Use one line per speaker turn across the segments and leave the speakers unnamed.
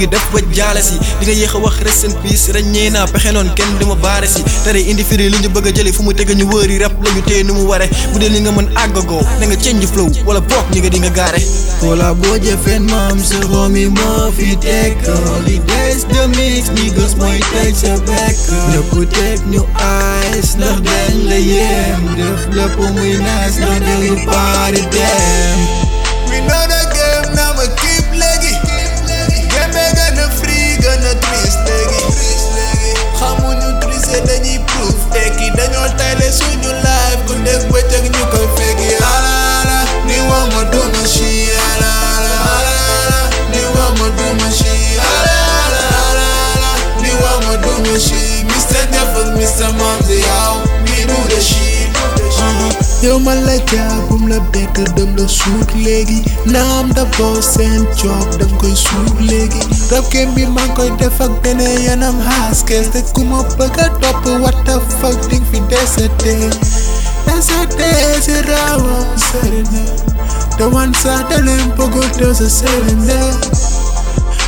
ngi def ba jaale si. Di nga yéex a wax rest in peace ràññee naa pexe noon kenn di ma baare si. Tere indi firi li ñu bëgg a jëli fu mu tege ñu wëri rap la ñu téye nu mu ware bu dee li nga mën àggagoo da nga change flow wala boog nigga di nga gaare.
Wala boo jëfeen maam sa romi moo fi teg holidays the mix niggas mooy teg sa bekk. Ñëpp teg ñu ice ndax dañ la yem def lépp muy nice ndax dañu party dem
yow
man la jaabum la bekk dem la suut léegi naam da boo seen job dam koy suut léegi rab kem bi maa koy def ak beneen yanam haskes te ku ma bëgg a topp what the fuck ding fi desete desete si rawa serene te wan sa daleen bëggo te sa serene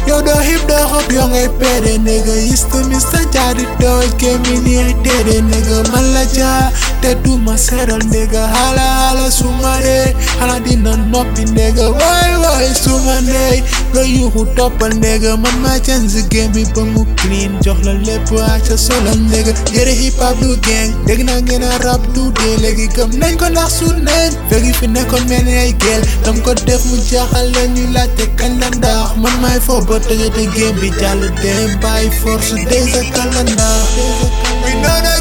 Yo doo hip doo hop yoo ngay pere nigga. Yista mista jaari doo kemi ni ay tere nigga. Man la jaa te du ma seral nigga Hala hala suma dey Hala dina noppi nigga. Woy woy suma dey Nga yuuxu toppal nigga. Man ma change game bi ba mu clean. Jox la lépp aca solal nigga. Yere hip hop du gang. Dégg naa ngeen a rap du dee Léegi gëm nañ ko ndax suut nañ. Fegi fi nekkoon mel ni ay gel. Dam ko def mu jaaxal la ñu laajte kañ la ndax. Man my fo ba tëjate game bi jàll dem bàyyi force day sa calendar
We know